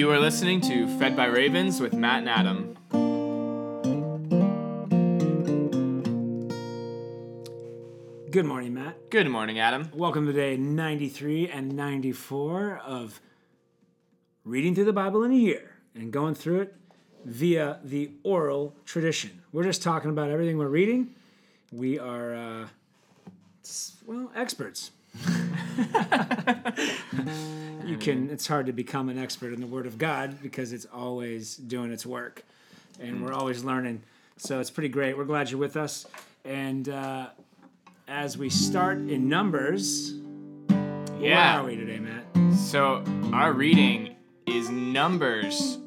You are listening to Fed by Ravens with Matt and Adam. Good morning, Matt. Good morning, Adam. Welcome to day 93 and 94 of reading through the Bible in a year and going through it via the oral tradition. We're just talking about everything we're reading. We are, uh, well, experts. you can, it's hard to become an expert in the Word of God because it's always doing its work and we're always learning. So it's pretty great. We're glad you're with us. And uh, as we start in Numbers, Yeah. where are we today, Matt? So, our reading is Numbers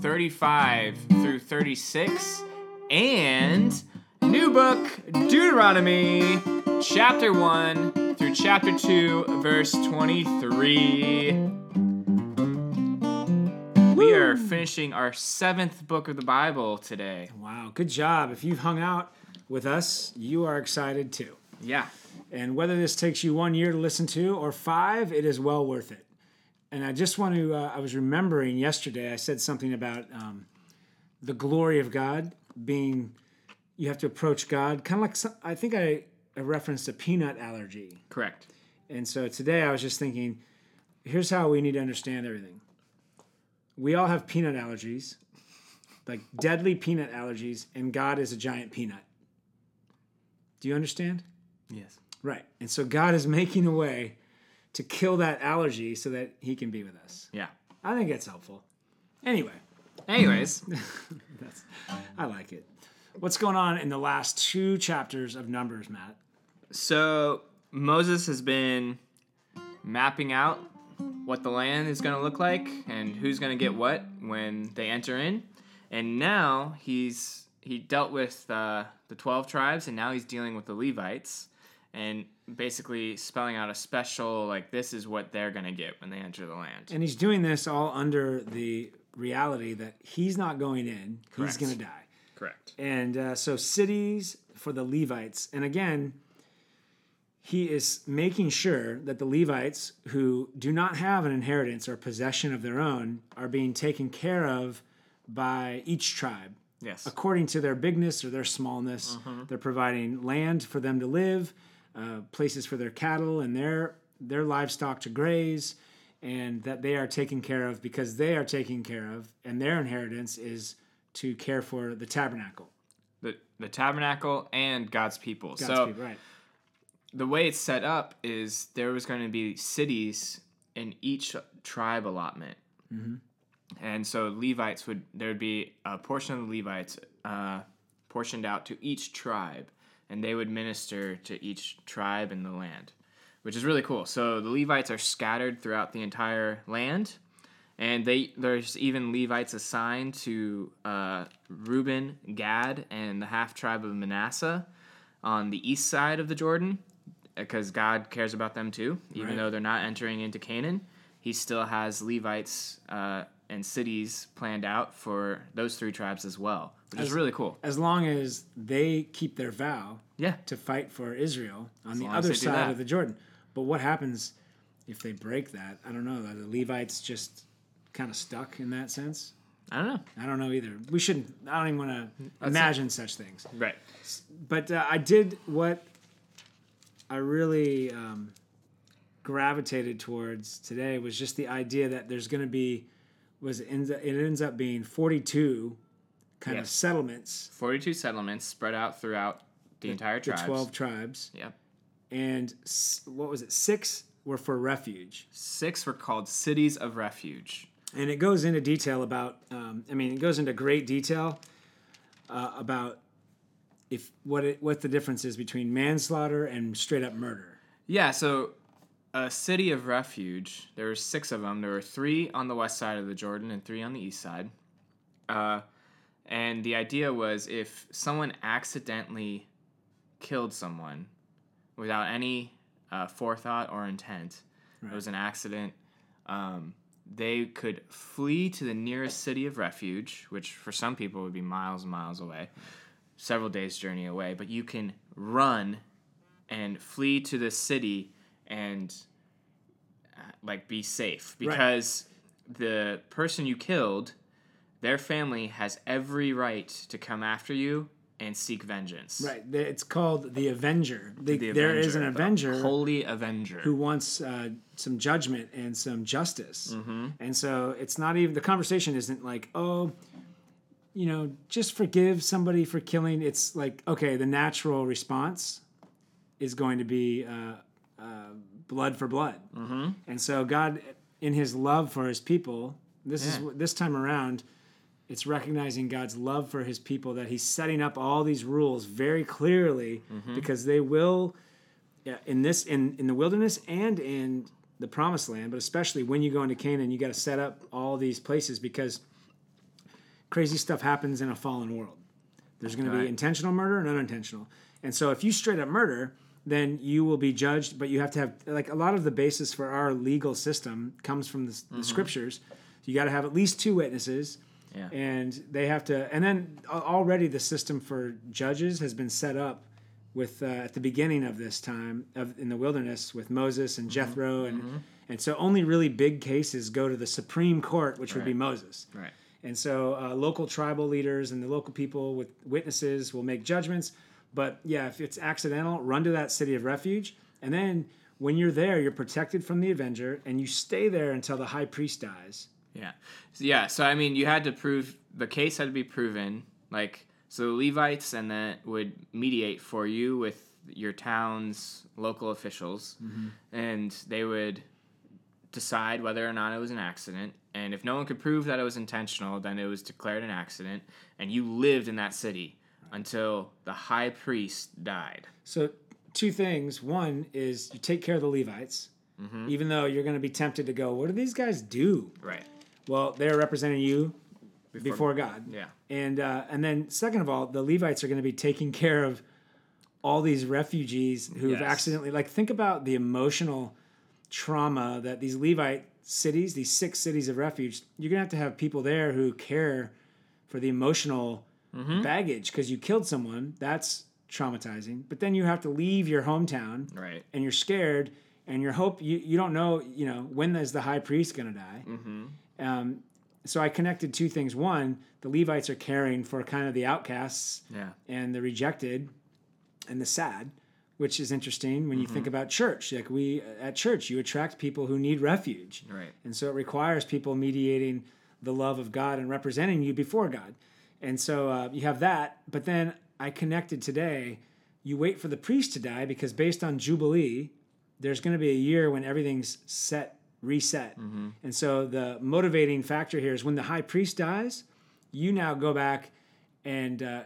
35 through 36 and New Book Deuteronomy chapter 1 through chapter 2, verse 23. We are finishing our seventh book of the Bible today. Wow, good job. If you've hung out with us, you are excited too. Yeah. And whether this takes you one year to listen to or five, it is well worth it. And I just want to, uh, I was remembering yesterday, I said something about um, the glory of God being, you have to approach God kind of like, some, I think I, I reference to peanut allergy. Correct. And so today I was just thinking, here's how we need to understand everything. We all have peanut allergies, like deadly peanut allergies, and God is a giant peanut. Do you understand? Yes. Right. And so God is making a way to kill that allergy so that he can be with us. Yeah. I think it's helpful. Anyway, Anyways, that's I like it. What's going on in the last two chapters of Numbers, Matt? So Moses has been mapping out what the land is going to look like and who's going to get what when they enter in, and now he's he dealt with uh, the twelve tribes, and now he's dealing with the Levites, and basically spelling out a special like this is what they're going to get when they enter the land. And he's doing this all under the reality that he's not going in, Correct. he's going to die. Correct. And uh, so cities for the Levites. And again, he is making sure that the Levites who do not have an inheritance or possession of their own are being taken care of by each tribe. Yes. According to their bigness or their smallness, they're providing land for them to live, uh, places for their cattle and their their livestock to graze, and that they are taken care of because they are taken care of, and their inheritance is to care for the tabernacle. The the tabernacle and God's people. God's so people, right? The way it's set up is there was going to be cities in each tribe allotment. And so Levites would, there would be a portion of the Levites uh, portioned out to each tribe, and they would minister to each tribe in the land, which is really cool. So the Levites are scattered throughout the entire land. And they there's even Levites assigned to uh, Reuben, Gad, and the half tribe of Manasseh on the east side of the Jordan, because God cares about them too. Even Right. though they're not entering into Canaan, He still has Levites uh, and cities planned out for those three tribes as well, which is really cool. As long as they keep their vow Yeah, to fight for Israel on the other side of the Jordan. But what happens if they break that? I don't know. Are the Levites just kind of stuck in that sense? I don't know. I don't know either. We shouldn't. I don't even want to imagine such things. Right. But uh, I did what I really um, gravitated towards today was just the idea that there's going to be was it ends, it ends up being 42 kind of settlements, Forty-two settlements spread out throughout the, entire the 12 tribes, Yep. and s- what was it? Six were for refuge. Six were called cities of refuge. and it goes into detail about um, i mean it goes into great detail uh, about if what it what the difference is between manslaughter and straight up murder Yeah, so a city of refuge, there were six of them. There were three on the west side of the Jordan and three on the east side. Uh, and the idea was if someone accidentally killed someone without any uh, forethought or intent, it was an accident, um, they could flee to the nearest city of refuge, which for some people would be miles and miles away, several days' journey away. But you can run and flee to the city and uh, like be safe Right. because the person you killed, their family has every right to come after you and seek vengeance. Right. It's called the Avenger. The, The there is an Avenger Holy Avenger. who wants uh, some judgment and some justice. Mm-hmm. And so it's not even the conversation isn't like, oh, you know, just forgive somebody for killing. It's like, okay, the natural response is going to be uh, uh, blood for blood. Mm-hmm. And so God, in His love for His people, this Yeah. is this time around. It's recognizing God's love for his people that he's setting up all these rules very clearly Mm-hmm. because they will yeah, in this in in the wilderness and in the promised land, but especially when you go into Canaan, you got to set up all these places because crazy stuff happens in a fallen world. There's going to be Right. intentional murder and unintentional. And so if you straight up murder, then you will be judged, but you have to have like a lot of the basis for our legal system comes from the, Mm-hmm. the scriptures. You got to have at least two witnesses. Yeah. And they have to, and then already the system for judges has been set up with uh, at the beginning of this time of in the wilderness with Moses Mm-hmm. and Jethro, and and so only really big cases go to the Supreme Court, which would be Moses. Right. And so uh, local tribal leaders and the local people with witnesses will make judgments. But yeah, if it's accidental, run to that city of refuge. And then when you're there, you're protected from the avenger and you stay there until the high priest dies. Yeah. Yeah. So I mean, you had to prove the case had to be proven. Like so, the Levites and that would mediate for you with your town's local officials, and they would decide whether or not it was an accident. And if no one could prove that it was intentional, then it was declared an accident, and you lived in that city until the high priest died. So, two things. One is you take care of the Levites, even though you're going to be tempted to go, what do these guys do? Right. Well, they're representing you before, God. Yeah. And uh, and then second of all, the Levites are going to be taking care of all these refugees who've Yes. accidentally like think about the emotional trauma that these Levite cities, these six cities of refuge, you're going to have to have people there who care for the emotional baggage because you killed someone. That's traumatizing. But then you have to leave your hometown Right. and you're scared and you're hope you, you don't know you know when is the high priest going to die um, so i connected two things one the levites are caring for kind of the outcasts Yeah. and the rejected and the sad which is interesting when you think about church like we at church you attract people who need refuge Right. and so it requires people mediating the love of God and representing you before God. And so uh, you have that. But then I connected today. You wait for the priest to die because based on Jubilee, there's going to be a year when everything's set, reset. And so the motivating factor here is when the high priest dies, you now go back and uh,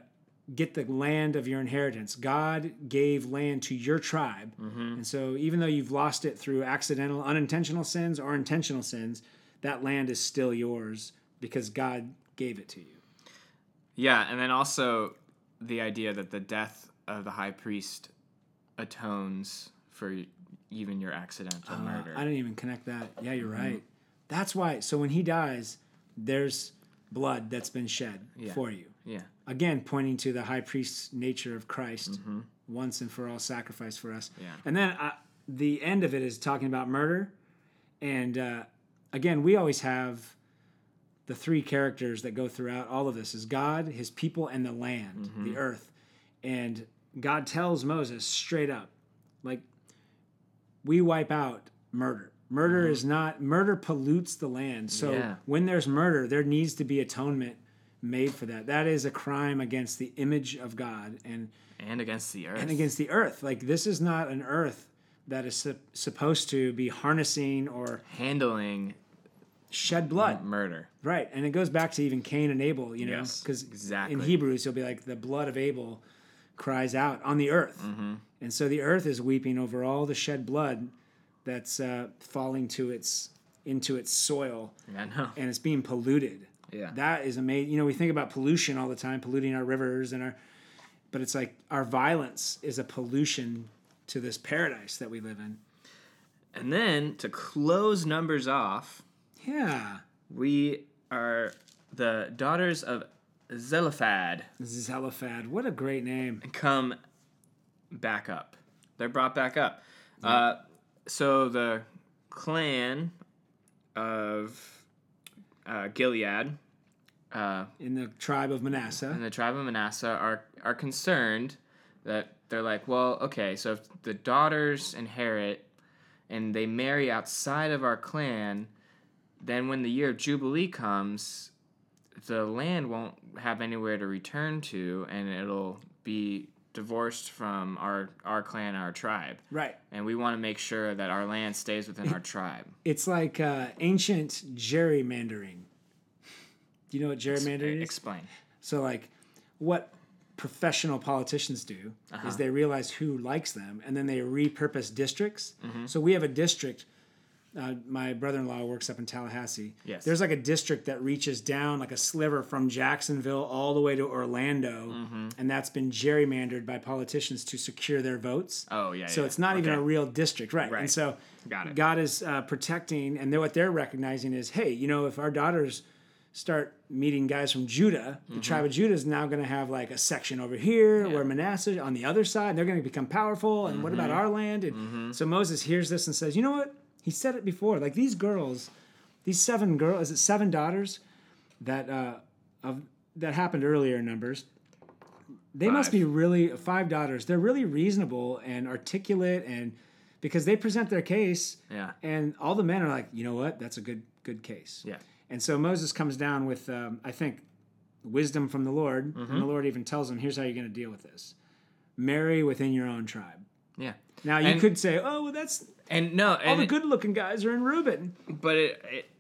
get the land of your inheritance. God gave land to your tribe. And so even though you've lost it through accidental, unintentional sins or intentional sins, that land is still yours because God gave it to you. Yeah, and then also the idea that the death of the high priest atones for even your accidental Uh, murder. I didn't even connect that. Yeah, you're Mm-hmm. right. That's why. So when he dies, there's blood that's been shed Yeah. for you. yeah, Again, pointing to the high priest's nature of Christ, once and for all sacrifice for us. Mm-hmm. Yeah. And then uh, the end of it is talking about murder. And uh, again, we always have the three characters that go throughout all of this is God, his people, and the land, the earth. And God tells Moses straight up, like, we wipe out murder. Murder is not murder pollutes the land. So Yeah. when there's murder, there needs to be atonement made for that. That is a crime against the image of God and and against the earth. and against the earth. Like this is not an earth that is sup- supposed to be harnessing or handling shed blood. murder. Right. And it goes back to even Cain and Abel, you know, Yes, because exactly. in Hebrews, you'll be like the blood of Abel cries out on the earth. Mm-hmm. And so the earth is weeping over all the shed blood that's uh, falling to its into its soil I know. and it's being polluted. Yeah. That is amazing. You know, we think about pollution all the time, polluting our rivers and our, but it's like our violence is a pollution to this paradise that we live in. And then to close numbers off, Yeah. we are the daughters of Zelophad Zelophad. What a great name. come back up. They're brought back up. Uh, so the clan of uh, Gilead uh, in the tribe of Manasseh. and the tribe of Manasseh are are concerned that they're like, well, okay, so if the daughters inherit and they marry outside of our clan, then when the year of Jubilee comes, the land won't have anywhere to return to, and it'll be divorced from our our clan, our tribe, Right. and we want to make sure that our land stays within our tribe. It's like uh, ancient gerrymandering. Do you know what gerrymandering is? Explain. So, like, what professional politicians do Uh-huh. is they realize who likes them, and then they repurpose districts. Mm-hmm. So we have a district. Uh, my brother-in-law works up in Tallahassee. Yes. There's like a district that reaches down like a sliver from Jacksonville all the way to Orlando, Mm-hmm. and that's been gerrymandered by politicians to secure their votes. Oh yeah. So yeah. it's not even a real district, right? And so. God is uh, protecting, and then what they're recognizing is, hey, you know, if our daughters start meeting guys from Judah, Mm-hmm. the tribe of Judah is now going to have like a section over here where Manasseh on the other side, they're going to become powerful. And what Mm-hmm. about our land? And so Moses hears this and says, you know what? He said it before. Like these girls, these seven girls, is it seven daughters that uh, of that happened earlier in Numbers? They must be really five daughters. They're really reasonable and articulate, and because they present their case, Yeah. and all the men are like, you know what, that's a good good case. Yeah. And so Moses comes down with, um, I think, wisdom from the Lord, Mm-hmm. and the Lord even tells him, here's how you're going to deal with this: marry within your own tribe. Yeah. Now you And- could say, oh, well, that's And no, all and the good-looking guys are in Reuben. but it, it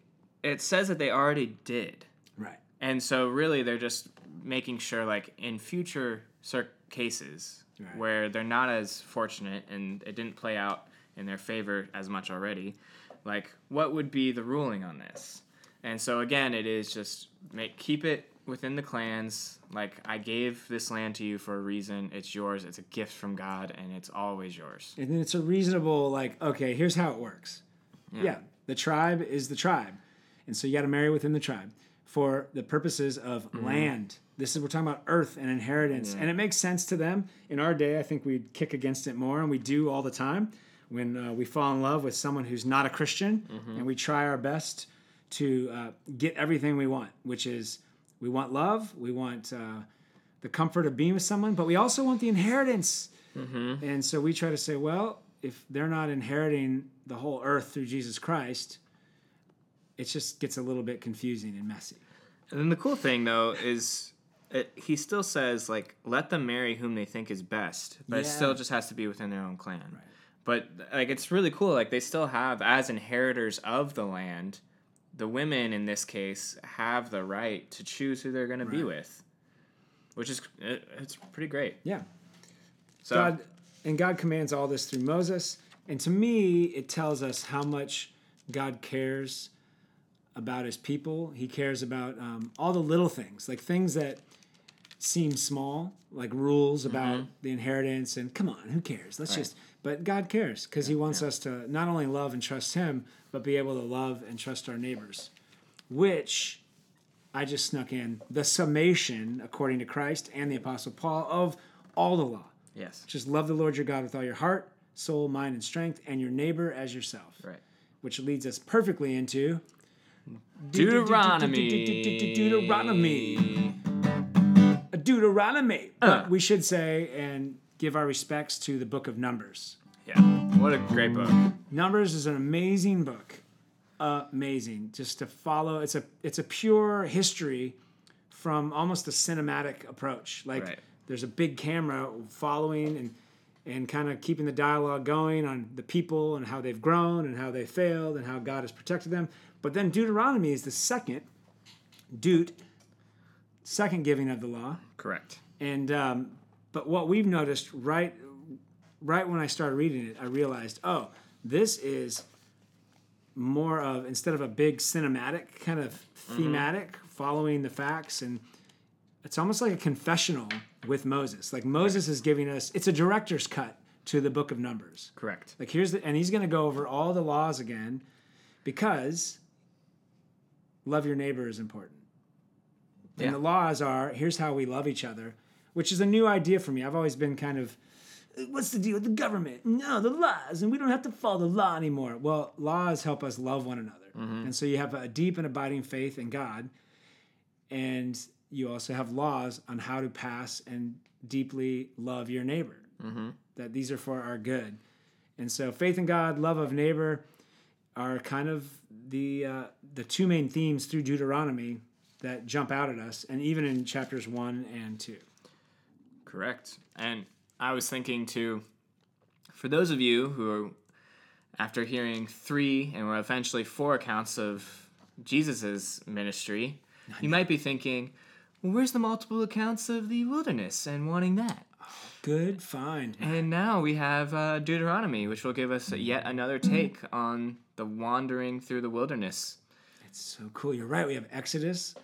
it says that they already did. Right. And so really they're just making sure like in future cir- cases Right. where they're not as fortunate and it didn't play out in their favor as much already, like what would be the ruling on this? And so again, it is just make keep it within the clans. Like I gave this land to you for a reason. It's yours. It's a gift from God and it's always yours. And it's a reasonable, like, okay, here's how it works. Yeah. the tribe is the tribe. And so you got to marry within the tribe for the purposes of land. This is, we're talking about earth and inheritance. And it makes sense to them. In our day, I think we'd kick against it more, and we do all the time when uh, we fall in love with someone who's not a Christian, and we try our best to uh, get everything we want, which is we want love, we want uh, the comfort of being with someone, but we also want the inheritance. And so we try to say, well, if they're not inheriting the whole earth through Jesus Christ, it just gets a little bit confusing and messy. And then the cool thing though is it, he still says like let them marry whom they think is best, but it still just has to be within their own clan. But like it's really cool. Like they still have as inheritors of the land, the women in this case have the right to choose who they're going to be with, which is it, it's pretty great. Yeah. So God and God commands all this through Moses. And to me, it tells us how much God cares about his people. He cares about um, all the little things, like things that seem small, like rules mm-hmm. about the inheritance. And come on, who cares? Let's just, but God cares because he wants us to not only love and trust him, but be able to love and trust our neighbors, which I just snuck in the summation, according to Christ and the Apostle Paul, of all the law. yes, Just love the Lord your God with all your heart, soul, mind, and strength, and your neighbor as yourself. right. Which leads us perfectly into Deuteronomy. Deuteronomy. Deuteronomy. Uh. But we should say and give our respects to the book of Numbers. Yeah, what a great book. Numbers is an amazing book. Amazing. Just to follow it's a it's a pure history from almost a cinematic approach. Like Right. there's a big camera following and and kind of keeping the dialogue going on the people and how they've grown and how they failed and how God has protected them. But then Deuteronomy is the second Deut, second giving of the law. Correct. And um, but what we've noticed right right when I started reading it, I realized, oh, this is more of instead of a big cinematic kind of thematic following the facts and it's almost like a confessional with Moses. Like Moses is giving us it's a director's cut to the book of Numbers. Correct. Like here's the and he's going to go over all the laws again because love your neighbor is important. And Yeah. the laws are here's how we love each other, which is a new idea for me. I've always been kind of what's the deal with the government? No, the laws, and we don't have to follow the law anymore. Well, laws help us love one another. And so you have a deep and abiding faith in God, and you also have laws on how to pass and deeply love your neighbor. That these are for our good. And so faith in God, love of neighbor are kind of the uh, the two main themes through Deuteronomy that jump out at us, and even in chapters one and two. Correct. And I was thinking too, for those of you who are, after hearing three and well, eventually four accounts of Jesus's ministry, you might be thinking, well, where's the multiple accounts of the wilderness and wanting that? Good find. And now we have uh, Deuteronomy, which will give us yet another take on the wandering through the wilderness. It's so cool. You're right. We have Exodus.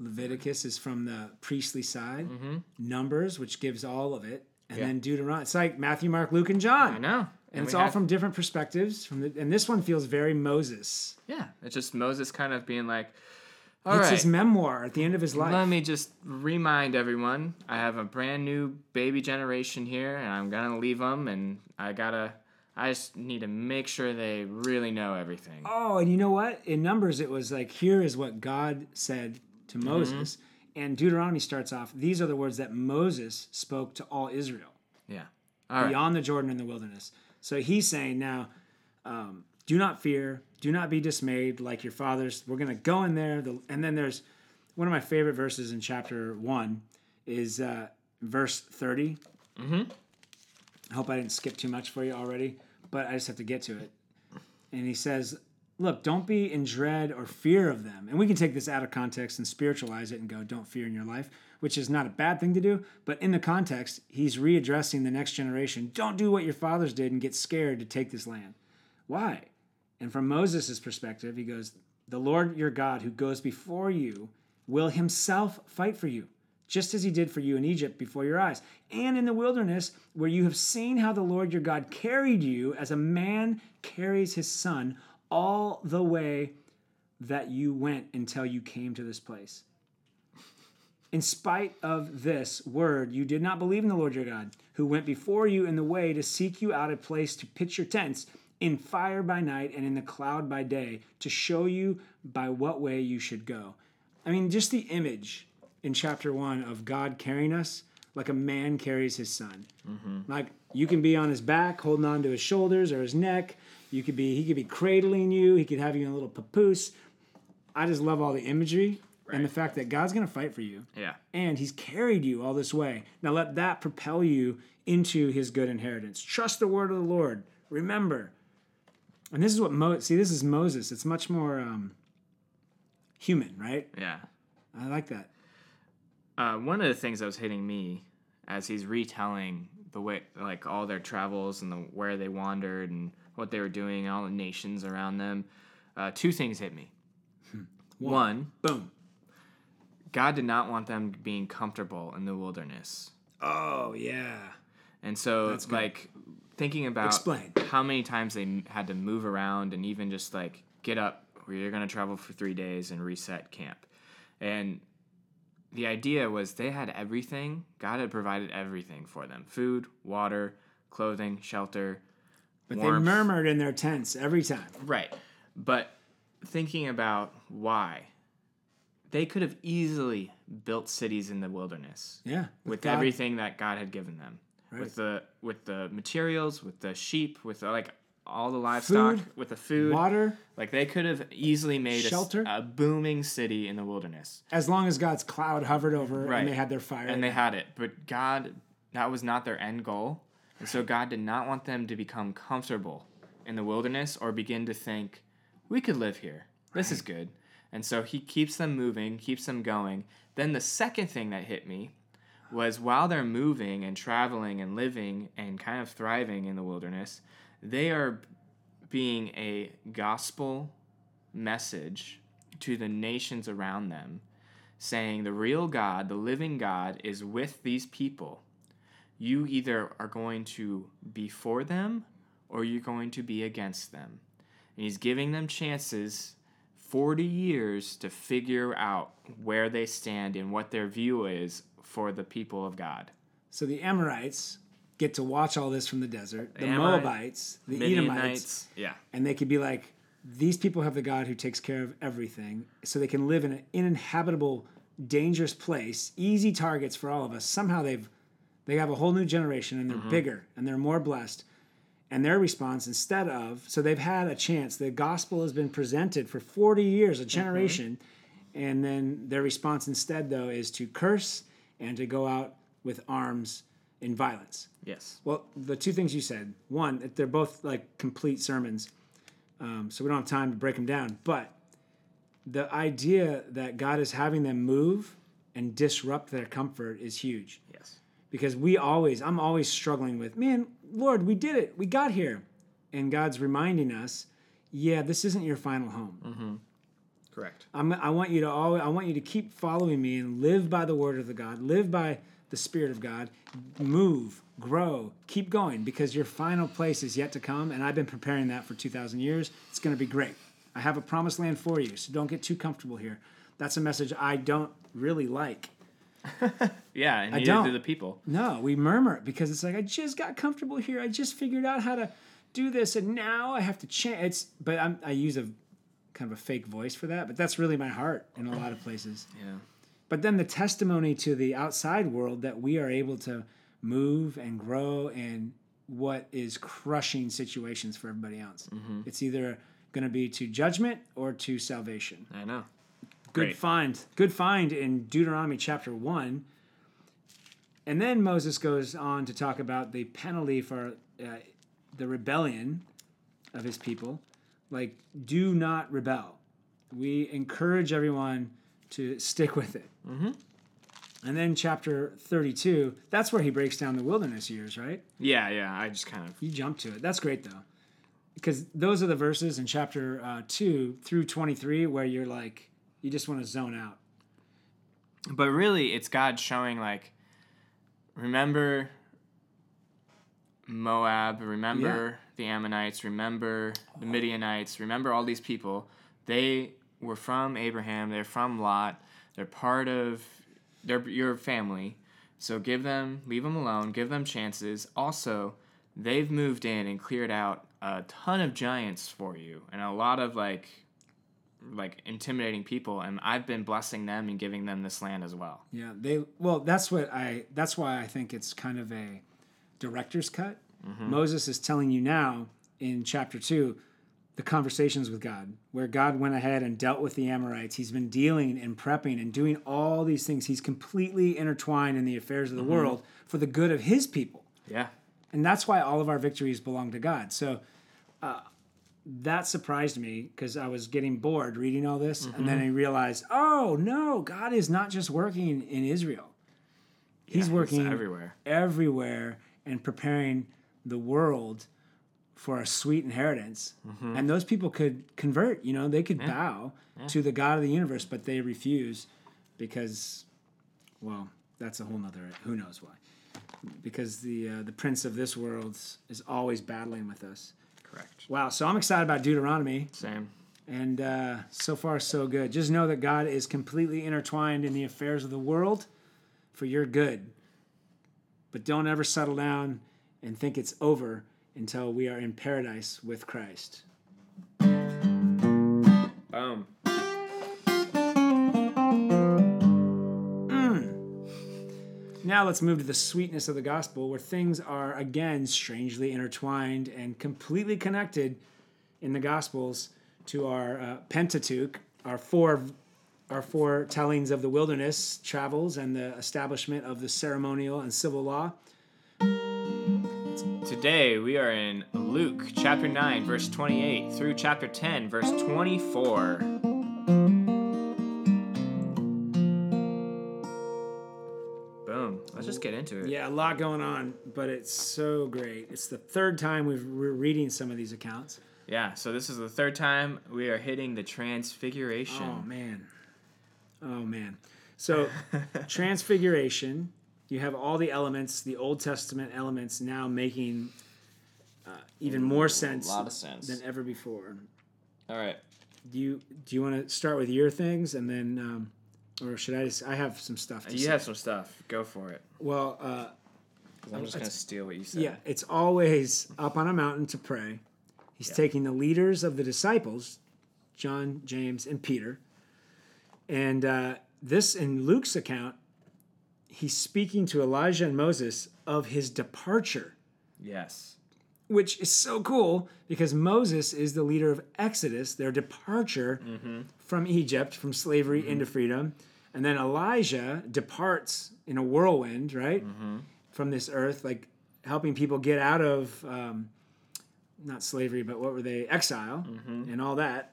Leviticus is from the priestly side. Mm-hmm. Numbers, which gives all of it, and Yeah. then Deuteronomy. It's like Matthew, Mark, Luke, and John. I know. And, it's all have- from different perspectives. From the, and this one feels very Moses. Yeah, it's just Moses kind of being like, all it's right. his memoir at the end of his life. Let me just remind everyone I have a brand new baby generation here, and I'm gonna leave them, and I gotta. I just need to make sure they really know everything. Oh, and you know what? In Numbers, it was like, here is what God said to Mm-hmm. Moses. And Deuteronomy starts off, these are the words that Moses spoke to all Israel Yeah. All right. beyond the Jordan in the wilderness. So he's saying now, um, do not fear, do not be dismayed like your fathers. We're going to go in there. The, and then there's one of my favorite verses in chapter one is uh, verse 30. Mm-hmm. I hope I didn't skip too much for you already, but I just have to get to it. And he says, Look, don't be in dread or fear of them. And we can take this out of context and spiritualize it and go, don't fear in your life, which is not a bad thing to do. But in the context, he's readdressing the next generation. Don't do what your fathers did and get scared to take this land. Why? And from Moses' perspective, he goes, The Lord your God who goes before you will himself fight for you, just as he did for you in Egypt before your eyes, and in the wilderness, where you have seen how the Lord your God carried you as a man carries his son all the way that you went until you came to this place. In spite of this word, you did not believe in the Lord your God, who went before you in the way to seek you out a place to pitch your tents in fire by night and in the cloud by day, to show you by what way you should go. I mean, just the image in chapter one of God carrying us like a man carries his son. Mm-hmm. Like you can be on his back, holding on to his shoulders or his neck. You could be, he could be cradling you. He could have you in a little papoose. I just love all the imagery and the fact that God's going to fight for you Yeah. and he's carried you all this way. Now let that propel you into his good inheritance. Trust the word of the Lord. Remember. And this is what Mo see this is Moses. It's much more um, human, right? Yeah. I like that. Uh, one of the things that was hitting me as he's retelling the way, like all their travels and the where they wandered and what they were doing, all the nations around them, uh, two things hit me. One, Boom. God did not want them being comfortable in the wilderness. Oh yeah. And so, That's good. like, thinking about Explain. how many times they had to move around and even just like get up where you're going to travel for three days and reset camp. And the idea was they had everything, God had provided everything for them food, water, clothing, shelter. But warmth. they murmured in their tents every time. Right. But thinking about why, they could have easily built cities in the wilderness Yeah. with God. everything that God had given them, Right. with the with the materials, with the sheep, with the, like all the livestock, Food, with the food. water, Like they could have easily made a Shelter. a, booming city in the wilderness, as long as God's cloud hovered over Right. and they had their fire. and they had it. But God, that was not their end goal, and so God did not want them to become comfortable in the wilderness or begin to think, "We could live here. This is good." And so He keeps them moving, keeps them going. Then the second thing that hit me was while they're moving and traveling and living and kind of thriving in the wilderness, they are being a gospel message to the nations around them, saying the real God, the living God, is with these people. You either are going to be for them or you're going to be against them. And he's giving them chances 40 years to figure out where they stand and what their view is for the people of God. So the Amorites get to watch all this from the desert. The, Moabites, the Edomites, Yeah. and they could be like, these people have the God who takes care of everything, so they can live in an uninhabitable, dangerous place, easy targets for all of us. Somehow they've they have a whole new generation and they're bigger and they're more blessed. And their response, instead of, so they've had a chance. The gospel has been presented for 40 years, a generation. And then their response instead, though, is to curse and to go out with arms in violence. Yes. Well, the two things you said one, they're both like complete sermons. Um, so we don't have time to break them down. But the idea that God is having them move and disrupt their comfort is huge Yes. Because we always i'm always struggling with man lord we did it. We got here. And god's reminding us yeah this isn't your final home. Mm-hmm. Correct. I'm, i want you to always i want you to keep following me and live by the word of the god live by the spirit of god move grow keep going because your final place is yet to come and i've been preparing that for 2000 years. It's going to be great. I have a promised land for you so don't get too comfortable here. That's a message i don't really like Yeah, and neither don't. do the people. No, we murmur because it's like I just got comfortable here. I just figured out how to do this, and now I have to change. It's but I'm, I use a kind of a fake voice for that, but that's really my heart in a lot of places. Yeah. But then the testimony to the outside world that we are able to move and grow in what is crushing situations for everybody else. Mm-hmm. It's either going to be to judgment or to salvation. I know. Good Great. find. Good find in Deuteronomy chapter 1. And then Moses goes on to talk about the penalty for uh, the rebellion of his people. Like, do not rebel. We encourage everyone to stick with it. Mm-hmm. And then chapter 32, that's where he breaks down the wilderness years, right? Yeah, yeah. I just kind of You jump to it. That's great, though. Because those are the verses in chapter uh, 2 through 23 where you're like, you just want to zone out. but really it's god showing like remember moab remember the ammonites remember the midianites remember all these people. They were from abraham they're from lot they're part of they're your family. So give them leave them alone give them chances. Also they've moved in and cleared out a ton of giants for you and a lot of like like intimidating people and I've been blessing them and giving them this land as well. Yeah, they well, that's what I that's why I think it's kind of a director's cut. Moses is telling you now in chapter 2 the conversations with God where God went ahead and dealt with the Amorites. He's been dealing and prepping and doing all these things. He's completely intertwined in the affairs of the world for the good of his people. Yeah. And that's why all of our victories belong to God. So uh, that surprised me because I was getting bored reading all this. And then I realized, oh, no, God is not just working in Israel, He's Yeah, working everywhere. everywhere and preparing the world for a sweet inheritance. And those people could convert, you know, they could bow to the God of the universe, but they refuse because, well, that's a whole nother, who knows why. Because the uh, the prince of this world is always battling with us. Correct. Wow, so I'm excited about Deuteronomy, Same. and uh, so far so good. Just know that God is completely intertwined in the affairs of the world for your good. But don't ever settle down and think it's over until we are in paradise with Christ. Boom. Now let's move to the sweetness of the gospel, where things are again strangely intertwined and completely connected in the gospels to our uh, Pentateuch, our four, our four tellings of the wilderness travels and the establishment of the ceremonial and civil law. Today we are in Luke chapter 9, verse 28 through chapter 10, verse 24. Into it. Yeah, a lot going on, but it's so great. It's the third time we've, we're reading some of these accounts. Yeah, so this is the third time we are hitting the transfiguration. Oh man. Oh man. So transfiguration, you have all the elements, the Old Testament elements now making uh, even more sense, a lot of sense. than ever before. All right. Do you do you want to start with your things and then um, or should I just I have some stuff to You say. have some stuff. Go for it. Well, uh, I'm just gonna steal what you said. Yeah, it's always up on a mountain to pray. He's taking the leaders of the disciples, John, James, and Peter. And uh, this, in Luke's account, he's speaking to Elijah and Moses of his departure, Yes. Which is so cool because Moses is the leader of Exodus, their departure from Egypt, from slavery mm-hmm. into freedom. And then Elijah departs in a whirlwind, right? Mm-hmm. From this earth, like helping people get out of um, not slavery, but what were they? Exile mm-hmm. and all that.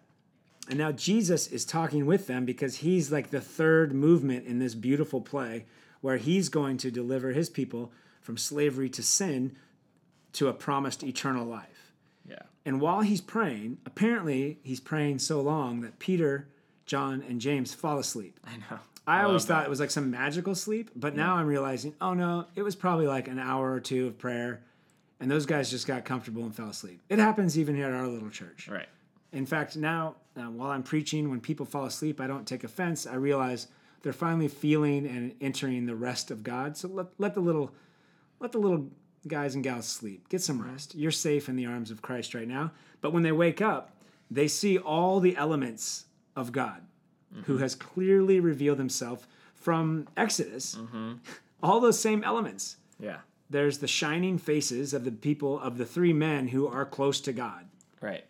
And now Jesus is talking with them because he's like the third movement in this beautiful play where he's going to deliver his people from slavery to sin to a promised eternal life. Yeah. And while he's praying, apparently he's praying so long that Peter, John, and James fall asleep. I know. I always thought that. it was like some magical sleep, but now I'm realizing, oh no, it was probably like an hour or two of prayer, and those guys just got comfortable and fell asleep. It happens even here at our little church. Right. In fact, now uh, while I'm preaching, when people fall asleep, I don't take offense. I realize they're finally feeling and entering the rest of God. So let, let the little let the little guys and gals sleep. Get some mm-hmm. rest. You're safe in the arms of Christ right now. But when they wake up, they see all the elements of God, who mm-hmm. has clearly revealed himself from Exodus. Mm-hmm. All those same elements. Yeah. There's the shining faces of the people of the three men who are close to God. Right.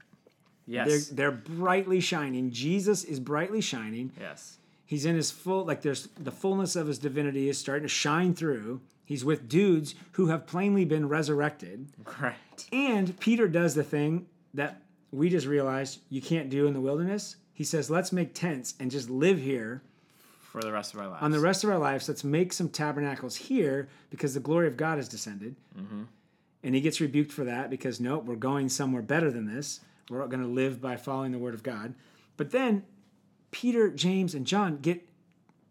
They're, Yes. they're brightly shining. Jesus is brightly shining. yes. He's in his full, like there's the fullness of his divinity is starting to shine through. He's with dudes who have plainly been resurrected. Right. And Peter does the thing that we just realized you can't do in the wilderness. He says, let's make tents and just live here For the rest of our lives. on the rest of our lives. Let's make some tabernacles here because the glory of God has descended. Mm-hmm. And he gets rebuked for that because, nope, we're going somewhere better than this. We're going to live by following the word of God. But then Peter, James, and John get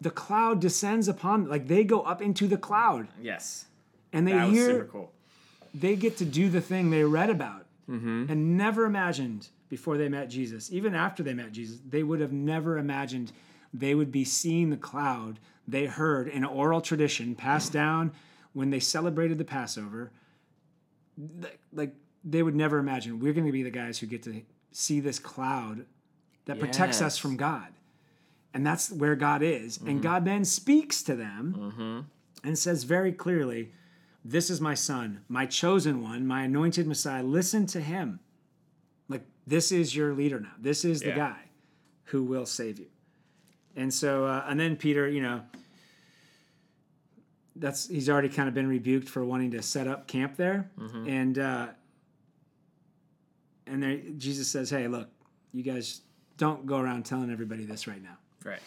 the cloud descends upon like they go up into the cloud yes. and they That was hear super cool. they get to do the thing they read about mm-hmm. and never imagined before they met Jesus. Even after they met Jesus, they would have never imagined they would be seeing the cloud they heard in oral tradition passed down when they celebrated the Passover. Th- Like they would never imagine we're going to be the guys who get to see this cloud that protects us Yes. from God. And that's where God is. And God then speaks to them and says very clearly, This is my son, my chosen one, my anointed Messiah. Listen to him. Like, this is your leader now. This is the guy who will save you. And so, uh, and then Peter, you know, that's he's already kind of been rebuked for wanting to set up camp there, and uh, and there Jesus says, "Hey, look, you guys don't go around telling everybody this right now. Right.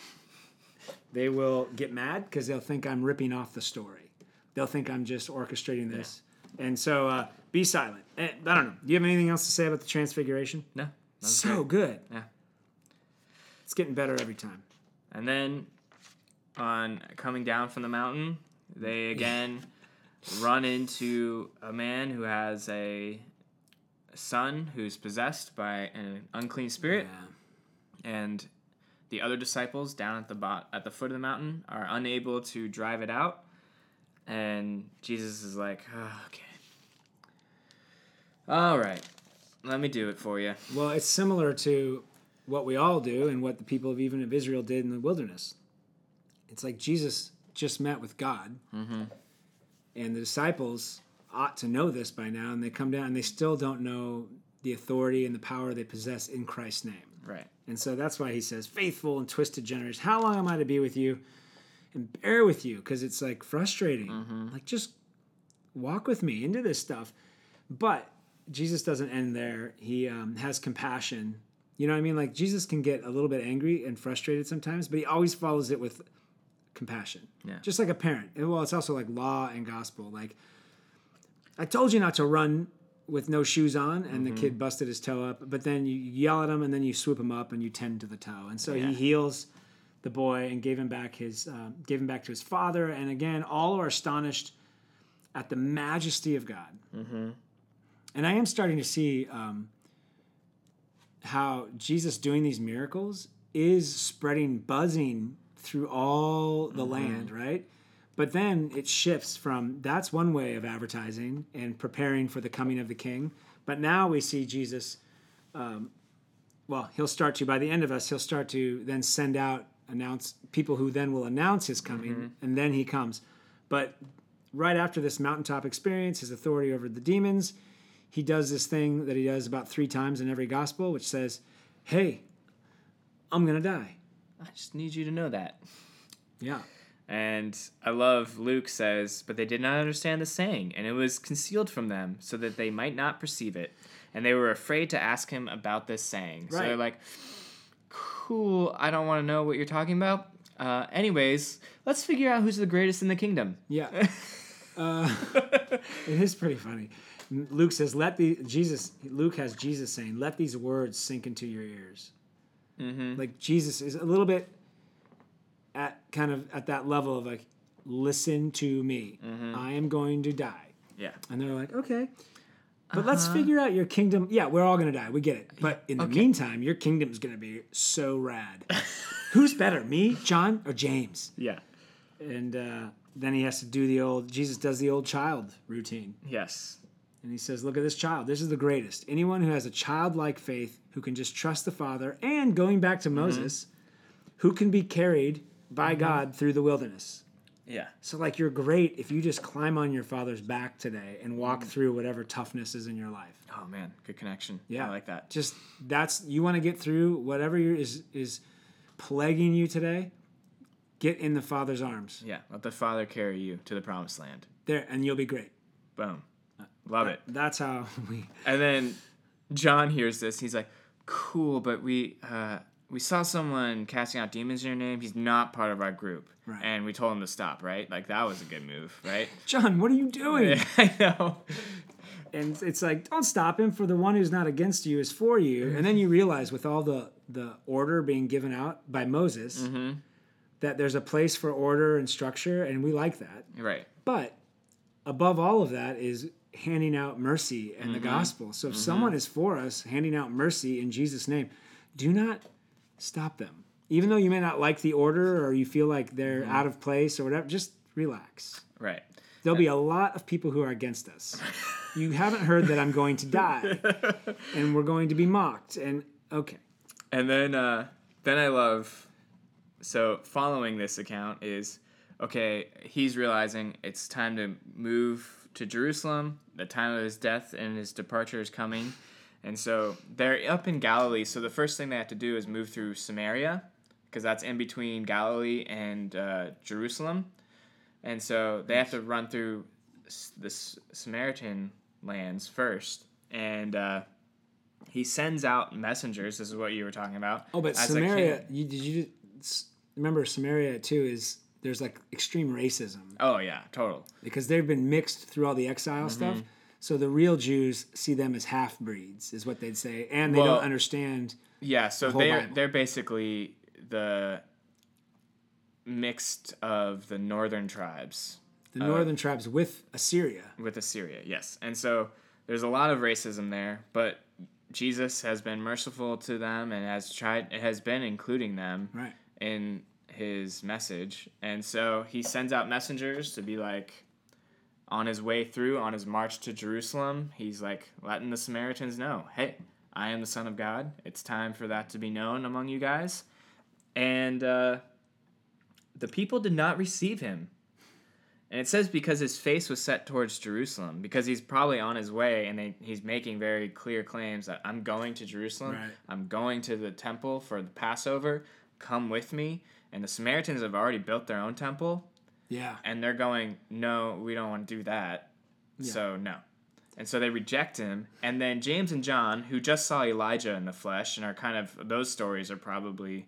They will get mad because they'll think I'm ripping off the story. They'll think I'm just orchestrating this, and so uh, be silent. Eh, I don't know. Do you have anything else to say about the Transfiguration? No. So great. good. Yeah. It's getting better every time. And then on coming down from the mountain, they again run into a man who has a son who's possessed by an unclean spirit, and the other disciples down at the bot at the foot of the mountain are unable to drive it out. And Jesus is like, "Oh, okay, all right, let me do it for you. Well, it's similar to what we all do and what the people of even of Israel did in the wilderness. It's like Jesus just met with God, mm-hmm. and the disciples ought to know this by now, and they come down and they still don't know the authority and the power they possess in Christ's name. Right. And so that's why he says, faithful and twisted generous. How long am I to be with you and bear with you? Because it's like frustrating. Like, just walk with me into this stuff. But Jesus doesn't end there. He um, has compassion. You know what I mean? Like, Jesus can get a little bit angry and frustrated sometimes, but he always follows it with compassion. Yeah. Just like a parent. Well, it's also like law and gospel. Like, I told you not to run with no shoes on, and the kid busted his toe up. But then you yell at him, and then you swoop him up, and you tend to the toe. And so Yeah. he heals the boy and gave him back his um, gave him back to his father. And again, all are astonished at the majesty of God. And I am starting to see um, how Jesus doing these miracles is spreading buzzing through all the land, right? But then it shifts from that's one way of advertising and preparing for the coming of the king. But now we see Jesus, um, well, he'll start to, by the end of us, he'll start to then send out, announce people who then will announce his coming, and then he comes. But right after this mountaintop experience, his authority over the demons, he does this thing that he does about three times in every gospel, which says, Hey, I'm going to die. I just need you to know that. Yeah. And I love Luke says, but they did not understand the saying, and it was concealed from them so that they might not perceive it. And they were afraid to ask him about this saying. So they're like, cool, I don't want to know what you're talking about. Uh, anyways, let's figure out who's the greatest in the kingdom. Yeah. uh, it is pretty funny. Luke says, "Let the Jesus." Luke has Jesus saying, "Let these words sink into your ears." Mm-hmm. Like Jesus is a little bit at kind of at that level of like, "Listen to me. Mm-hmm. I am going to die." Yeah. And they're like, "Okay." But uh-huh. let's figure out your kingdom. Yeah, we're all gonna die. We get it. But in the meantime, your kingdom's gonna be so rad. Who's better, me, John, or James? Yeah. and uh, then he has to do the old jesus does the old child routine Yes. and he says look at this child this is the greatest anyone who has a childlike faith who can just trust the father and going back to mm-hmm. moses who can be carried by god through the wilderness Yeah. so like you're great if you just climb on your father's back today and walk Mm-hmm. through whatever toughness is in your life Oh man, good connection. yeah I like that. just that's you want to get through whatever is is plaguing you today get in the father's arms Yeah. Let the Father carry you to the promised land. there and you'll be great Boom. Love it. that's how we And then John hears this. He's like, "Cool, but we uh, we saw someone casting out demons in your name. He's not part of our group, Right. and we told him to stop. Right? Like that was a good move, right? John, what are you doing? I know. And it's like, don't stop him, for the one who's not against you is for you. And then you realize, with all the the order being given out by Moses, Mm-hmm. that there's a place for order and structure, and we like that. Right. But above all of that is handing out mercy and the Mm-hmm. gospel. So if someone is for us, handing out mercy in Jesus' name, do not stop them. Even though you may not like the order or you feel like they're Mm-hmm. out of place or whatever, just relax. Right. There'll be a lot of people who are against us. You haven't heard that I'm going to die and we're going to be mocked. And okay. And then uh, then I love so following this account is okay, he's realizing it's time to move to Jerusalem. The time of his death and his departure is coming. And so they're up in Galilee. So the first thing they have to do is move through Samaria because that's in between Galilee and uh, Jerusalem. And so they have to run through the Samaritan lands first. And uh, he sends out messengers. This is what you were talking about. Oh, but Samaria, you, did you remember Samaria too? Is there's like extreme racism Oh yeah, total. because they've been mixed through all the exile Mm-hmm. stuff. So the real Jews see them as half breeds, is what they'd say, and they Well- don't understand. Yeah, so whole they're Bible. they're basically the mixed of the northern tribes The uh, northern tribes with Assyria. with Assyria. Yes, and so there's a lot of racism there, but Jesus has been merciful to them and has tried has been including them Right. in his message. And so he sends out messengers to be like on his way through, on his march to Jerusalem, he's like letting the Samaritans know, hey, I am the Son of God. It's time for that to be known among you guys. And uh, the people did not receive him. And it says because his face was set towards Jerusalem, because he's probably on his way and they, he's making very clear claims that I'm going to Jerusalem. Right. I'm going to the temple for the Passover. Come with me. And the Samaritans have already built their own temple. Yeah. And they're going, no, we don't want to do that. So, no. And so they reject him. And then James and John, who just saw Elijah in the flesh and are kind of, those stories are probably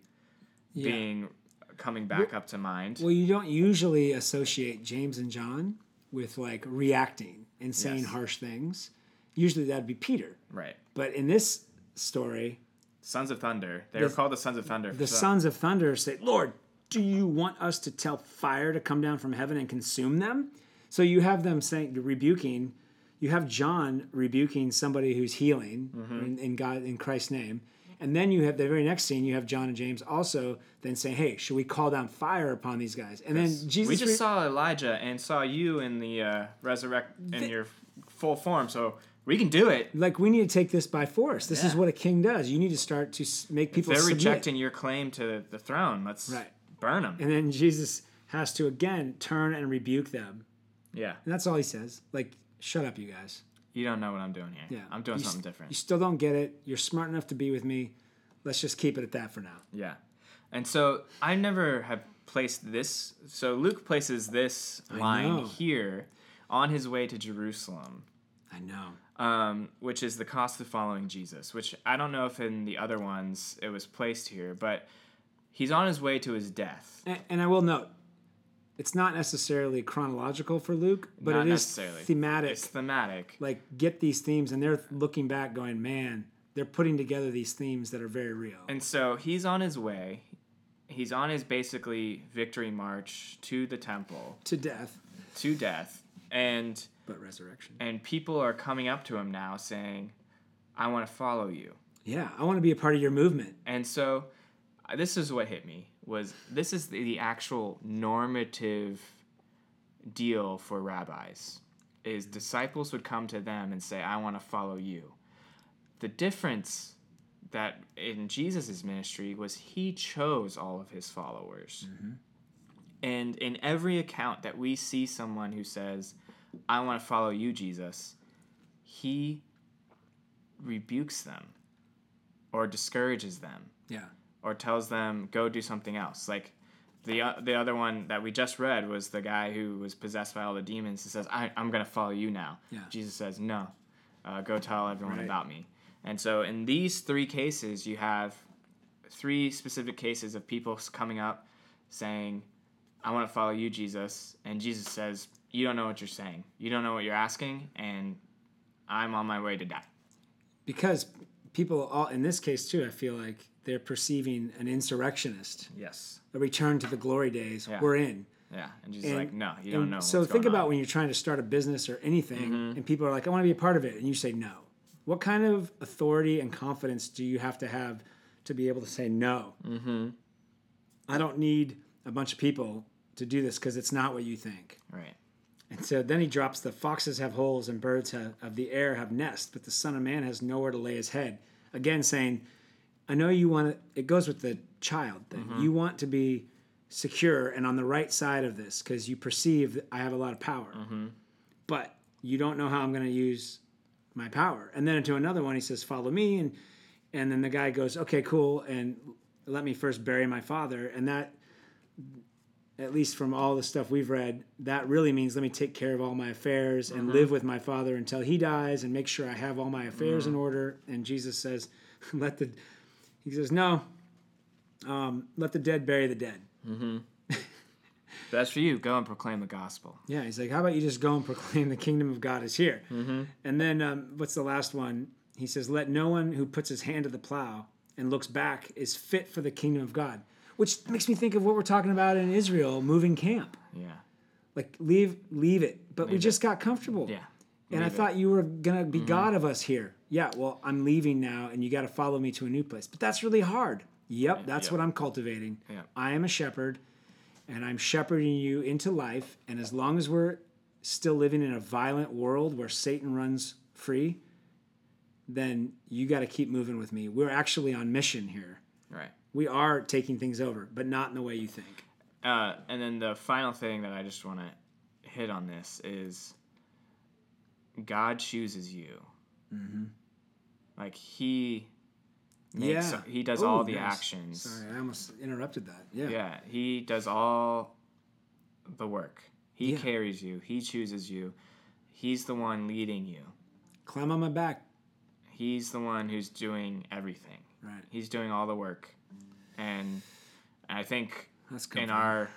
Yeah. being coming back up to mind. Well, you don't usually associate James and John with like reacting and saying Yes. harsh things. Usually that'd be Peter. right. But in this story, Sons of Thunder. They were called the Sons of Thunder. the so- sons of thunder say, Lord, do you want us to tell fire to come down from heaven and consume them? So you have them saying, rebuking, you have John rebuking somebody who's healing Mm-hmm. in, in God, in Christ's name. And then you have the very next scene, you have John and James also then saying, "Hey, should we call down fire upon these guys?" And then Jesus we just re- saw Elijah and saw you in the uh, resurrect in your full form, so we can do it. like we need to take this by force. This is what a king does. You need to start to make people They're submit. rejecting your claim to the throne. Let's Right. Burn them. And then Jesus has to again turn and rebuke them. Yeah, And that's all he says. Like, shut up, you guys. you don't know what I'm doing here. Yeah. I'm doing You something different. You still don't get it. You're smart enough to be with me. Let's just keep it at that for now. Yeah. And so I never have placed this. So Luke places this line here on his way to Jerusalem, I know. um, which is the cost of following Jesus, which I don't know if in the other ones it was placed here, but he's on his way to his death. And, and I will note, it's not necessarily chronological for Luke, but Not it is necessarily. thematic. It's thematic. like, get these themes, and they're looking back, going, "Man, they're putting together these themes that are very real." And so he's on his way. He's on his basically victory march to the temple, to death, to death. And but resurrection. and people are coming up to him now saying, "I want to follow you." Yeah, I want to be a part of your movement. And so this is what hit me was this is the, the actual normative deal for rabbis is disciples would come to them and say, "I want to follow you." The difference that in Jesus' ministry was he chose all of his followers. Mm-hmm. And in every account that we see someone who says, I want to follow you, Jesus, he rebukes them or discourages them Yeah. Or tells them, go do something else. Like the, uh, the other one that we just read was the guy who was possessed by all the demons. He says, I, I'm going to follow you now. Yeah. Jesus says, no, uh, go tell everyone Right. about me. And so in these three cases, you have three specific cases of people coming up saying, I want to follow you, Jesus. And Jesus says, You don't know what you're saying. You don't know what you're asking, and I'm on my way to die. Because people, all in this case too, I feel like they're perceiving an insurrectionist, Yes. a return to the glory days. Yeah. We're in. Yeah. And is And- like, No, you don't know. So think about on." when you're trying to start a business or anything, Mm-hmm. and people are like, "I want to be a part of it," and you say no. What kind of authority and confidence do you have to have to be able to say no? Mm-hmm. I don't need a bunch of people to do this because it's not what you think. Right. And so then he drops the foxes have holes and birds have, of the air have nests, but the Son of Man has nowhere to lay his head. Again, saying, I know you want to, it goes with the child thing. Mm-hmm. You want to be secure and on the right side of this because you perceive that I have a lot of power. Mm-hmm. But you don't know how I'm going to use my power. And then into another one, he says, Follow me. And, and then the guy goes, Okay, cool. And let me first bury my father. And that at least from all the stuff we've read, that really means let me take care of all my affairs and mm-hmm. live with my father until he dies and make sure I have all my affairs in mm. order. And Jesus says, let the, he says, no, um, let the dead bury the dead. That's for you. Go and proclaim the gospel. Yeah, he's like, how about you just go and proclaim the kingdom of God is here? And then um, what's the last one? He says, let no one who puts his hand to the plow and looks back is fit for the kingdom of God. Which makes me think of what we're talking about in Israel, moving camp. Yeah. Like leave leave it. But we Leave just got comfortable. Yeah. And I thought you were gonna be God of us here. Yeah, well, I'm leaving now and you gotta follow me to a new place. But that's really hard. Yep, that's yeah. what I'm cultivating. Yeah. I am a shepherd and I'm shepherding you into life. And as long as we're still living in a violent world where Satan runs free, then you gotta keep moving with me. We're actually on mission here. Right. We are taking things over, but not in the way you think. Uh, and then the final thing that I just want to hit on this is God chooses you. Mm-hmm. Like he makes, Yeah. he does Oh, all the actions. Sorry, I almost interrupted that. Yeah. Yeah, he does all the work. He Yeah. carries you. He chooses you. He's the one leading you. Climb on my back. He's the one who's doing everything. Right. He's doing all the work. And I think That's in our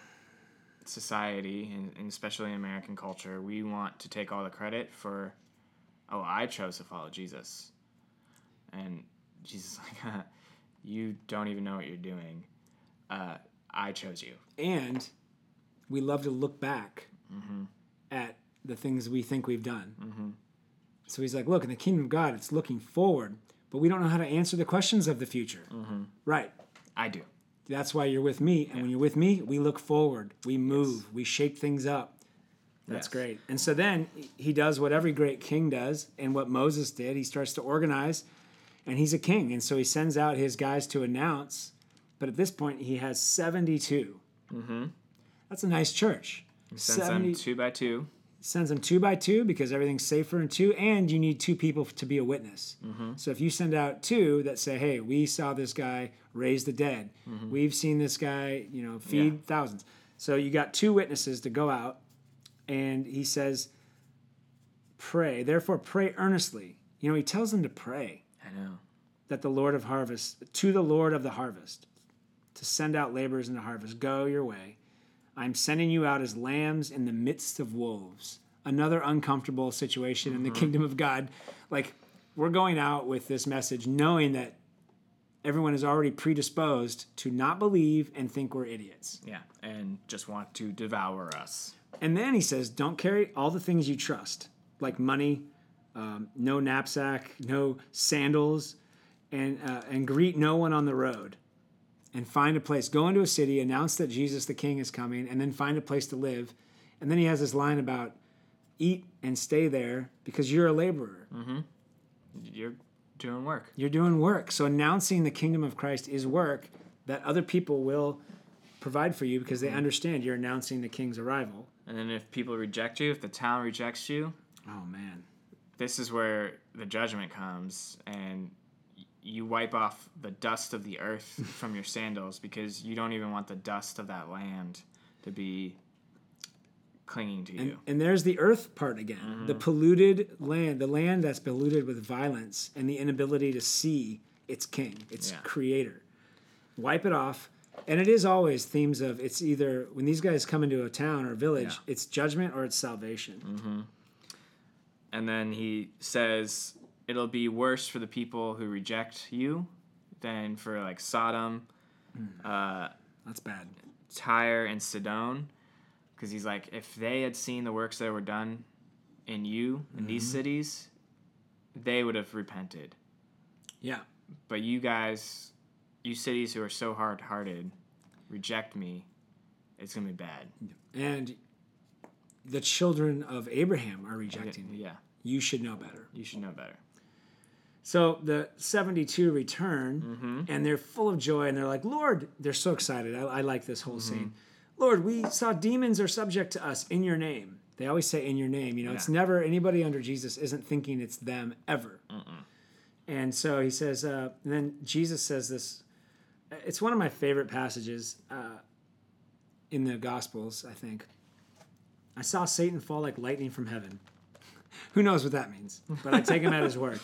society, and, and especially in American culture, we want to take all the credit for, oh, I chose to follow Jesus. And Jesus is like, you don't even know what you're doing. Uh, I chose you. and we love to look back mm-hmm. at the things we think we've done. Mm-hmm. So he's like, look, in the kingdom of God, it's looking forward, but we don't know how to answer the questions of the future. Mm-hmm. Right. I do. That's why you're with me. And when you're with me, we look forward, we move, we shake things up. That's Yes. great. And so then he does what every great king does and what Moses did. He starts to organize and he's a king. And so he sends out his guys to announce. But at this point, he has 72. Mm-hmm. That's a nice church. Sends them two by two. Sends them two by two because everything's safer in two, and you need two people to be a witness. Mm-hmm. So if you send out two that say, "Hey, we saw this guy raise the dead. We've seen this guy, you know, feed Mm-hmm. Yeah. thousands." So you got two witnesses to go out, and he says, "Pray. Therefore, pray earnestly." You know, he tells them to pray I know. that the Lord of harvest, to the Lord of the harvest, to send out laborers into harvest. Go your way. I'm sending you out as lambs in the midst of wolves. Another uncomfortable situation in the kingdom of God. Like, we're going out with this message knowing that everyone is already predisposed to not believe and think we're idiots. Yeah, and just want to devour us. And then he says, don't carry all the things you trust, like money, um, no knapsack, no sandals, and, uh, and greet no one on the road. And find a place. Go into a city, announce that Jesus the King is coming, and then find a place to live. And then he has this line about eat and stay there because you're a laborer. Mm-hmm. You're doing work. You're doing work. So announcing the kingdom of Christ is work that other people will provide for you because they mm-hmm. understand you're announcing the king's arrival. And then if people reject you, if the town rejects you, Oh, man. this is where the judgment comes and you wipe off the dust of the earth from your sandals because you don't even want the dust of that land to be clinging to you. And there's the earth part again. The mm-hmm. polluted land, the land that's polluted with violence and the inability to see its king, its Yeah. creator. Wipe it off. And it is always themes of it's either when these guys come into a town or a village, Yeah. it's judgment or it's salvation. Mm-hmm. And then he says it'll be worse for the people who reject you than for like Sodom, uh, That's bad. Tyre, and Sidon. Because he's like, if they had seen the works that were done in you, in these cities, they would have repented. Yeah. But you guys, you cities who are so hard hearted, reject me, it's going to be bad. And the children of Abraham are rejecting me. Yeah, You should know better. you should know better. So the 72 return Mm-hmm. and they're full of joy and they're like, Lord, they're so excited. I, I like this whole Mm-hmm. scene. Lord, we saw demons are subject to us in your name. They always say in your name. You know, it's never anybody under Jesus isn't thinking it's them ever. And so he says, uh, and then Jesus says this. It's one of my favorite passages uh, in the Gospels, I think. I saw Satan fall like lightning from heaven. Who knows what that means? But I take him at his word.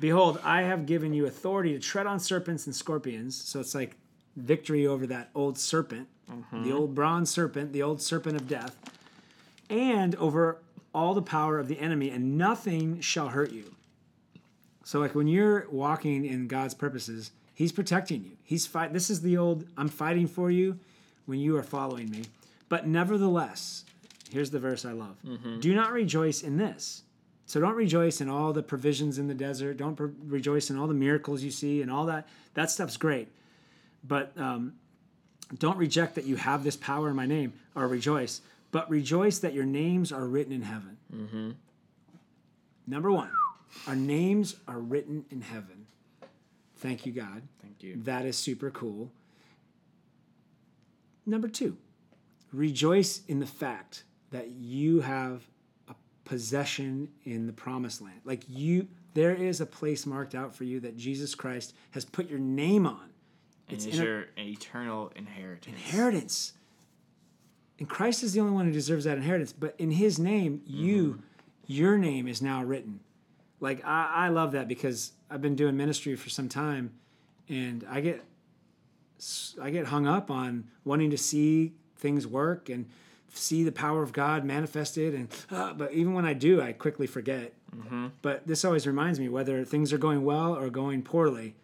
Behold, I have given you authority to tread on serpents and scorpions. So it's like victory over that old serpent, the old bronze serpent, the old serpent of death, and over all the power of the enemy, and nothing shall hurt you. So like when you're walking in God's purposes, He's protecting you. He's fight. This is the old I'm fighting for you when you are following me. But nevertheless, here's the verse I love. Mm-hmm. Do not rejoice in this. So don't rejoice in all the provisions in the desert. Don't per- rejoice in all the miracles you see and all that. That stuff's great. But um, don't reject that you have this power in my name or rejoice. But rejoice that your names are written in heaven. Number one, our names are written in heaven. Thank you, God. Thank you. That is super cool. Number two, rejoice in the fact that you have possession in the promised land. Like you, there is a place marked out for you that Jesus Christ has put your name on. And It's in your eternal inheritance. Inheritance. And Christ is the only one who deserves that inheritance. But in his name, you, mm-hmm. your name is now written. Like I, I love that because I've been doing ministry for some time and I get I get hung up on wanting to see things work and see the power of God manifested. And uh, but even when I do, I quickly forget. But this always reminds me whether things are going well or going poorly.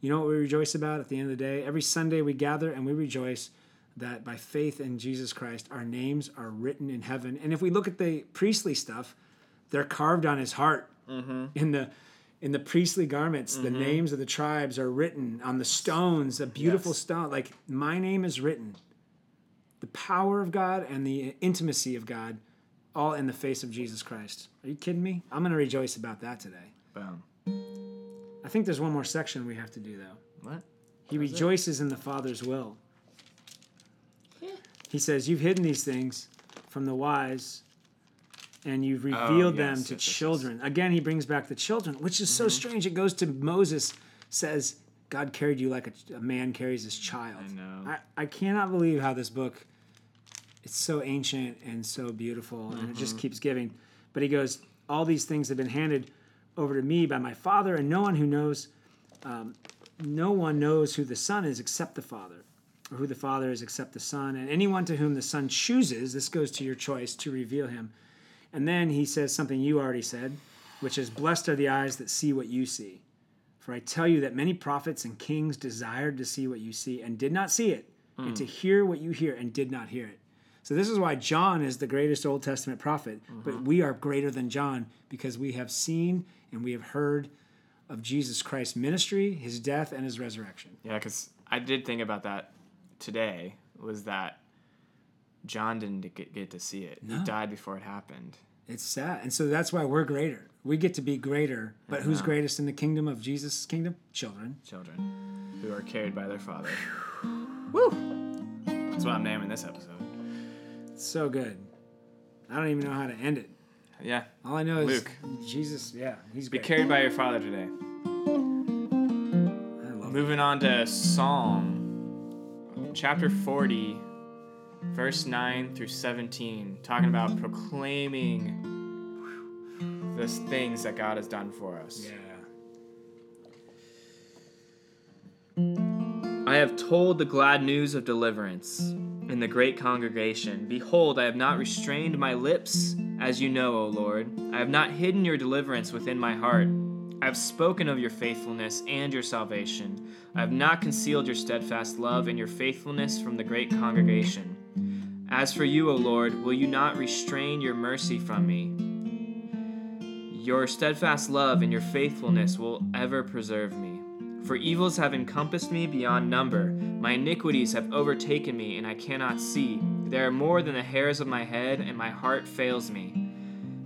You know what we rejoice about at the end of the day? Every Sunday we gather and we rejoice that by faith in Jesus Christ, our names are written in heaven. And if we look at the priestly stuff, they're carved on his heart in the in the priestly garments, the Mm-hmm. names of the tribes are written on the stones, a beautiful Yes. stone. Like my name is written. The power of God and the intimacy of God, all in the face of Jesus Christ. Are you kidding me? I'm going to rejoice about that today. Boom. I think there's one more section we have to do, though. What? He rejoices in the Father's will. He says, You've hidden these things from the wise and you've oh, revealed them Oh, yes, to yes, yes, yes. children. Again, he brings back the children, which is so mm-hmm. strange. It goes to Moses, says, God carried you like a, a man carries his child. I know. I, I cannot believe how this book it's so ancient and so beautiful and it just Mm-hmm. keeps giving. But he goes, All these things have been handed over to me by my father, and no one who knows um, no one knows who the Son is except the Father, or who the Father is except the Son, and anyone to whom the Son chooses, this goes to your choice, to reveal him. And then he says something you already said, which is, Blessed are the eyes that see what you see. For I tell you that many prophets and kings desired to see what you see and did not see it, and to hmm. hear what you hear and did not hear it. So this is why John is the greatest Old Testament prophet, but mm-hmm. we are greater than John because we have seen and we have heard of Jesus Christ's ministry, his death, and his resurrection. Yeah, because I did think about that today. Was that John didn't get, get to see it? He died before it happened. It's sad. And so that's why we're greater. We get to be greater. But who's uh-huh. greatest in the kingdom of Jesus' kingdom? Children. Children who are carried by their father. Woo! That's what I'm naming this episode. It's so good. I don't even know how to end it. Yeah. All I know is Luke. Jesus, yeah, he's Be great. carried by your father today. I love it. Moving on to Psalm chapter 40, verse 9 through 17, talking about proclaiming the things that God has done for us. Yeah. I have told the glad news of deliverance in the great congregation. Behold, I have not restrained my lips, as you know, O Lord. I have not hidden your deliverance within my heart. I have spoken of your faithfulness and your salvation. I have not concealed your steadfast love and your faithfulness from the great congregation. As for you, O Lord, will you not restrain your mercy from me? Your steadfast love and your faithfulness will ever preserve me. For evils have encompassed me beyond number. My iniquities have overtaken me, and I cannot see. They are more than the hairs of my head, and my heart fails me.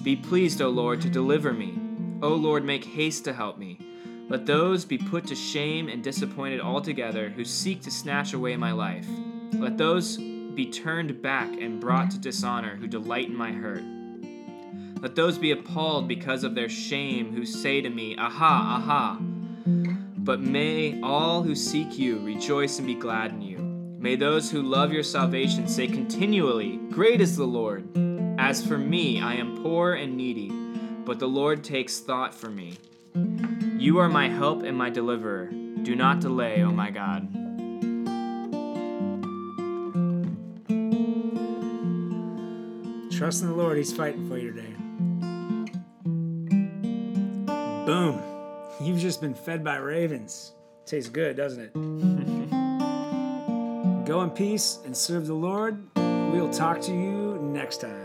Be pleased, O Lord, to deliver me. O Lord, make haste to help me. Let those be put to shame and disappointed altogether who seek to snatch away my life. Let those be turned back and brought to dishonor who delight in my hurt. Let those be appalled because of their shame who say to me, Aha, aha. But may all who seek you rejoice and be glad in you. May those who love your salvation say continually, Great is the Lord. As for me, I am poor and needy, but the Lord takes thought for me. You are my help and my deliverer. Do not delay, O my God. Trust in the Lord, he's fighting for you today. Boom. You've just been fed by ravens. Tastes good, doesn't it? Go in peace and serve the Lord. We'll talk to you next time.